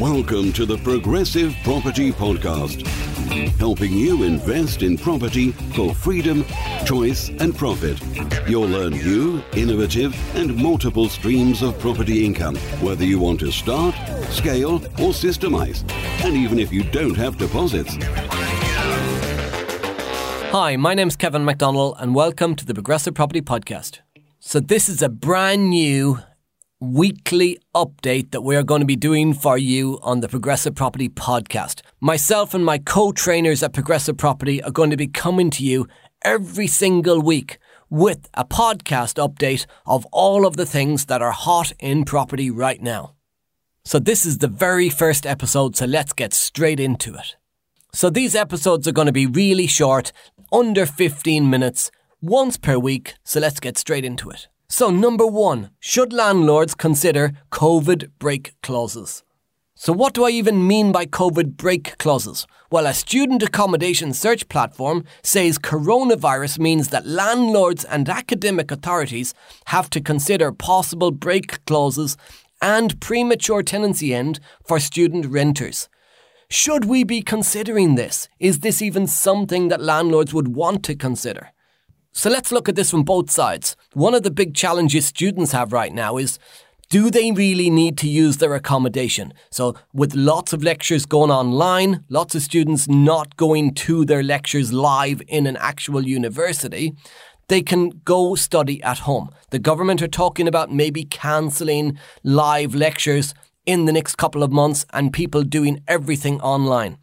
Welcome to the Progressive Property Podcast, helping you invest in property for freedom, choice, and profit. You'll learn new, innovative, and multiple streams of property income, whether you want to start, scale, or systemize, and even if you don't have deposits. Hi, my name's Kevin McDonald, and welcome to the Progressive Property Podcast. So, this is a brand new weekly update that we are going to be doing for you on the Progressive Property Podcast. Myself and my co trainers at Progressive Property are going to be coming to you every single week with a podcast update of all of the things that are hot in property right now. So, this is the very first episode, so let's get straight into it. So, these episodes are going to be really short, under 15 minutes, once per week, so let's get straight into it. So, number one, should landlords consider COVID break clauses? So, what do I even mean by COVID break clauses? Well, a student accommodation search platform says coronavirus means that landlords and academic authorities have to consider possible break clauses and premature tenancy end for student renters. Should we be considering this? Is this even something that landlords would want to consider? So let's look at this from both sides. One of the big challenges students have right now is do they really need to use their accommodation? So, with lots of lectures going online, lots of students not going to their lectures live in an actual university, they can go study at home. The government are talking about maybe cancelling live lectures in the next couple of months and people doing everything online.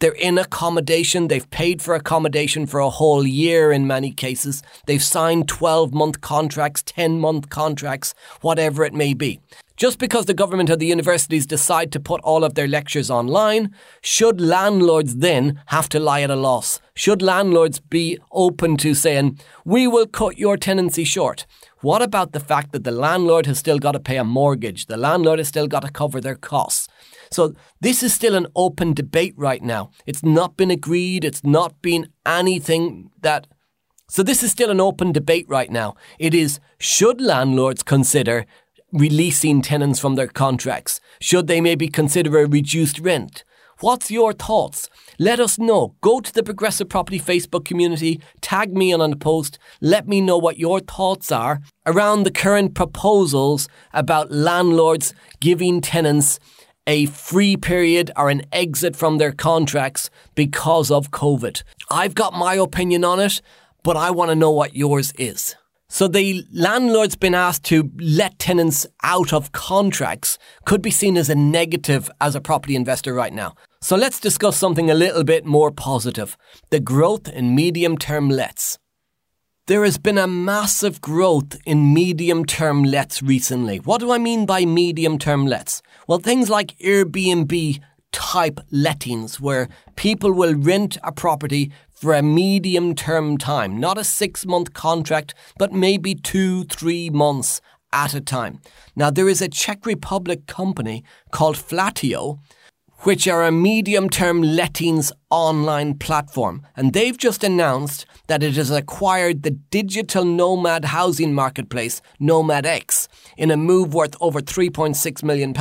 They're in accommodation. They've paid for accommodation for a whole year in many cases. They've signed 12 month contracts, 10 month contracts, whatever it may be. Just because the government or the universities decide to put all of their lectures online, should landlords then have to lie at a loss? Should landlords be open to saying, we will cut your tenancy short? What about the fact that the landlord has still got to pay a mortgage? The landlord has still got to cover their costs. So this is still an open debate right now. It's not been agreed. It's not been anything that. So this is still an open debate right now. It is should landlords consider releasing tenants from their contracts? Should they maybe consider a reduced rent? What's your thoughts? Let us know. Go to the Progressive Property Facebook community, tag me on a post, let me know what your thoughts are around the current proposals about landlords giving tenants a free period or an exit from their contracts because of COVID. I've got my opinion on it, but I want to know what yours is. So the landlord's been asked to let tenants out of contracts could be seen as a negative as a property investor right now. So let's discuss something a little bit more positive. The growth in medium term lets. There has been a massive growth in medium term lets recently. What do I mean by medium term lets? Well, things like Airbnb type lettings where people will rent a property for a medium term time, not a six month contract, but maybe two, three months at a time. Now, there is a Czech Republic company called Flatio, which are a medium term lettings online platform. And they've just announced that it has acquired the digital nomad housing marketplace, NomadX, in a move worth over £3.6 million.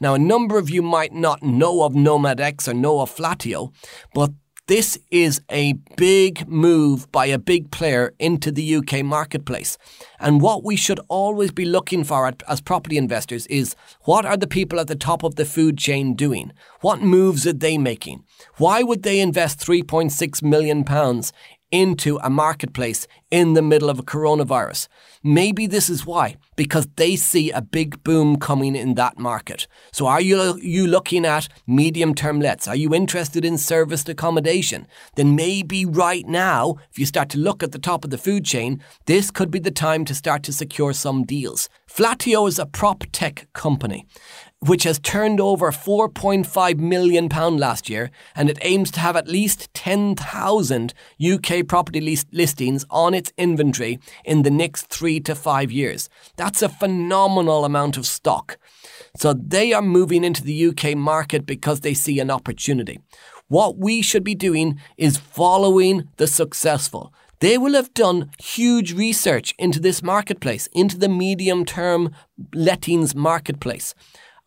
Now, a number of you might not know of NomadX or know of Flatio, but this is a big move by a big player into the UK marketplace. And what we should always be looking for as property investors is what are the people at the top of the food chain doing? What moves are they making? Why would they invest 3.6 million pounds into a marketplace in the middle of a coronavirus. Maybe this is why, because they see a big boom coming in that market. So are you, you looking at medium term lets? Are you interested in serviced accommodation? Then maybe right now, if you start to look at the top of the food chain, this could be the time to start to secure some deals. Flatio is a prop tech company which has turned over £4.5 million last year, and it aims to have at least 10,000 UK property list- listings on its inventory in the next three to five years. That's a phenomenal amount of stock. So they are moving into the UK market because they see an opportunity. What we should be doing is following the successful. They will have done huge research into this marketplace, into the medium term lettings marketplace.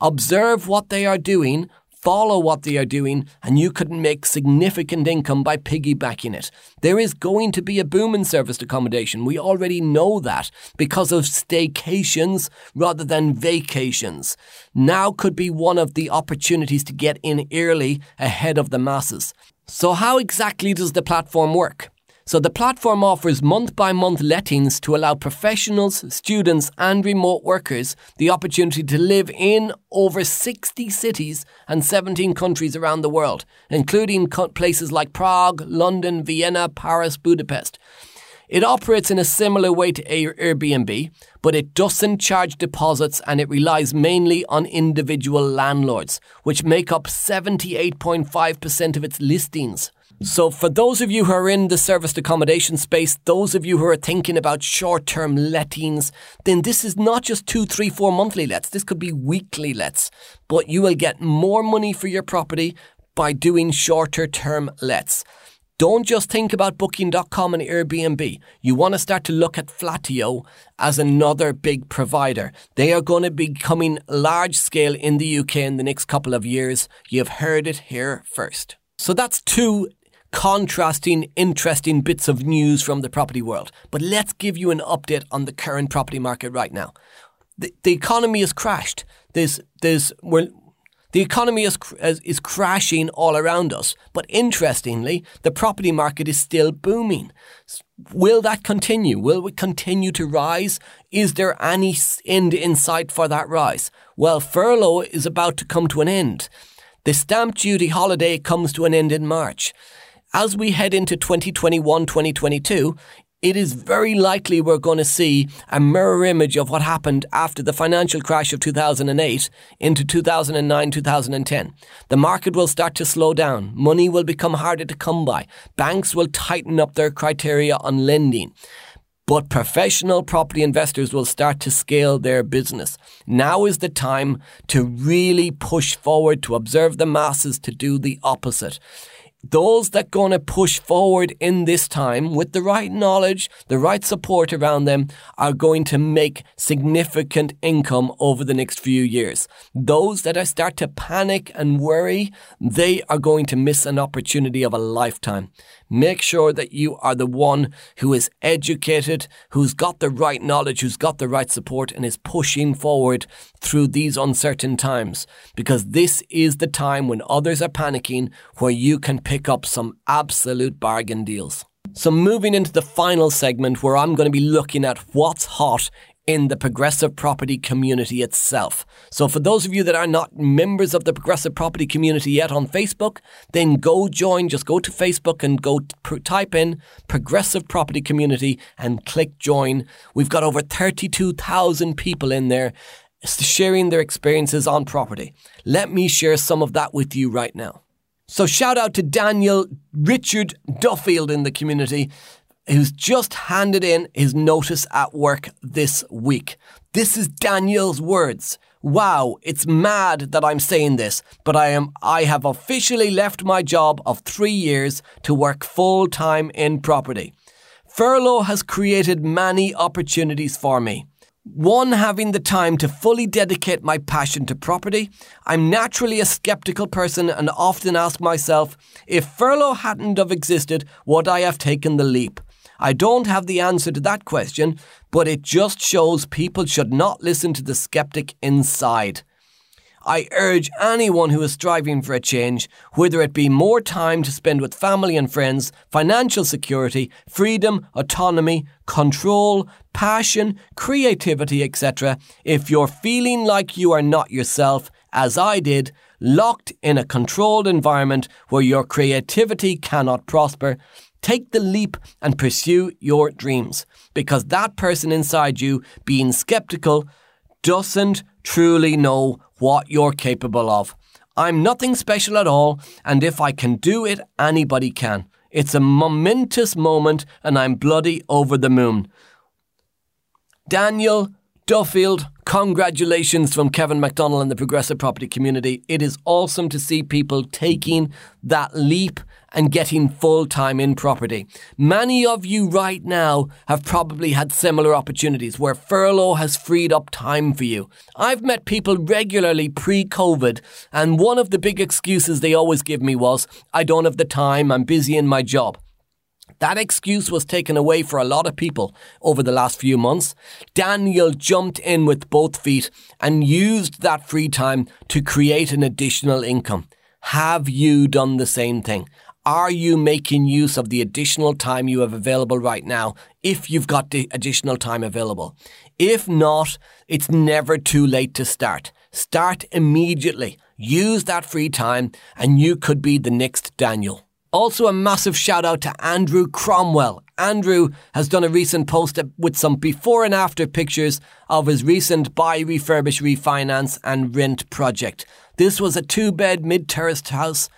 Observe what they are doing, follow what they are doing, and you could make significant income by piggybacking it. There is going to be a boom in serviced accommodation. We already know that because of staycations rather than vacations. Now could be one of the opportunities to get in early ahead of the masses. So, how exactly does the platform work? So the platform offers month by month lettings to allow professionals, students, and remote workers the opportunity to live in over 60 cities and 17 countries around the world, including places like Prague, London, Vienna, Paris, Budapest. It operates in a similar way to Airbnb, but it doesn't charge deposits and it relies mainly on individual landlords, which make up 78.5% of its listings. So, for those of you who are in the serviced accommodation space, those of you who are thinking about short term lettings, then this is not just two, three, four monthly lets. This could be weekly lets. But you will get more money for your property by doing shorter term lets. Don't just think about booking.com and Airbnb. You want to start to look at Flatio as another big provider. They are going to be coming large scale in the UK in the next couple of years. You've heard it here first. So that's two contrasting, interesting bits of news from the property world. But let's give you an update on the current property market right now. The, the economy has crashed. There's, there's, we're, the economy is, is crashing all around us. But interestingly, the property market is still booming. Will that continue? Will we continue to rise? Is there any end in sight for that rise? Well, furlough is about to come to an end. The stamp duty holiday comes to an end in March as we head into 2021 2022, it is very likely we're going to see a mirror image of what happened after the financial crash of 2008 into 2009 2010. The market will start to slow down, money will become harder to come by, banks will tighten up their criteria on lending. But professional property investors will start to scale their business. Now is the time to really push forward, to observe the masses, to do the opposite those that going to push forward in this time with the right knowledge, the right support around them are going to make significant income over the next few years. Those that are start to panic and worry, they are going to miss an opportunity of a lifetime. Make sure that you are the one who is educated, who's got the right knowledge, who's got the right support, and is pushing forward through these uncertain times. Because this is the time when others are panicking where you can pick up some absolute bargain deals. So, moving into the final segment where I'm going to be looking at what's hot in the progressive property community itself. So, for those of you that are not members of the progressive property community yet on Facebook, then go join. Just go to Facebook and go type in progressive property community and click join. We've got over 32,000 people in there sharing their experiences on property. Let me share some of that with you right now. So, shout out to Daniel Richard Duffield in the community who's just handed in his notice at work this week. This is Daniel's words. Wow, it's mad that I'm saying this, but I am I have officially left my job of 3 years to work full time in property. Furlough has created many opportunities for me. One, having the time to fully dedicate my passion to property. I'm naturally a skeptical person and often ask myself, if furlough hadn't have existed, would I have taken the leap? I don't have the answer to that question, but it just shows people should not listen to the skeptic inside. I urge anyone who is striving for a change, whether it be more time to spend with family and friends, financial security, freedom, autonomy, control, passion, creativity, etc., if you're feeling like you are not yourself, as I did, locked in a controlled environment where your creativity cannot prosper, Take the leap and pursue your dreams because that person inside you, being skeptical, doesn't truly know what you're capable of. I'm nothing special at all, and if I can do it, anybody can. It's a momentous moment, and I'm bloody over the moon. Daniel Duffield, congratulations from Kevin McDonald and the progressive property community. It is awesome to see people taking that leap and getting full time in property. Many of you right now have probably had similar opportunities where furlough has freed up time for you. I've met people regularly pre COVID, and one of the big excuses they always give me was, I don't have the time, I'm busy in my job. That excuse was taken away for a lot of people over the last few months. Daniel jumped in with both feet and used that free time to create an additional income. Have you done the same thing? Are you making use of the additional time you have available right now if you've got the additional time available? If not, it's never too late to start. Start immediately. Use that free time and you could be the next Daniel. Also, a massive shout out to Andrew Cromwell. Andrew has done a recent post with some before and after pictures of his recent buy, refurbish, refinance, and rent project. This was a two bed mid terraced house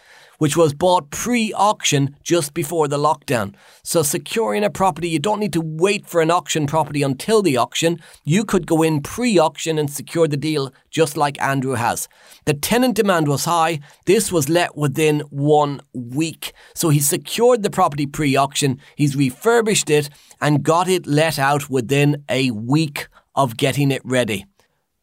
which was bought pre auction just before the lockdown. So, securing a property, you don't need to wait for an auction property until the auction. You could go in pre auction and secure the deal just like Andrew has. The tenant demand was high. This was let within one week. So, he secured the property pre auction, he's refurbished it, and got it let out within a week of getting it ready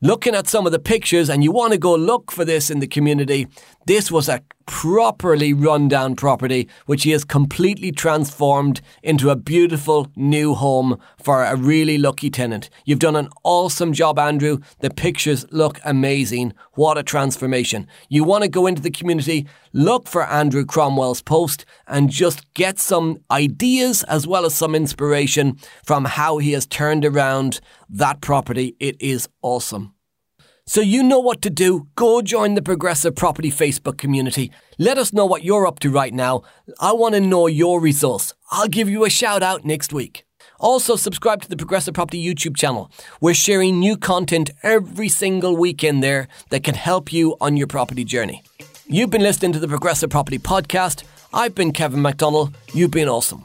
looking at some of the pictures and you want to go look for this in the community, this was a properly run down property which he has completely transformed into a beautiful new home for a really lucky tenant. You've done an awesome job, Andrew. The pictures look amazing. What a transformation. You want to go into the community, look for Andrew Cromwell's post and just get some ideas as well as some inspiration from how he has turned around that property. It is awesome. So you know what to do. Go join the Progressive Property Facebook community. Let us know what you're up to right now. I want to know your results. I'll give you a shout out next week. Also, subscribe to the Progressive Property YouTube channel. We're sharing new content every single week in there that can help you on your property journey. You've been listening to the Progressive Property Podcast. I've been Kevin McDonald. You've been awesome.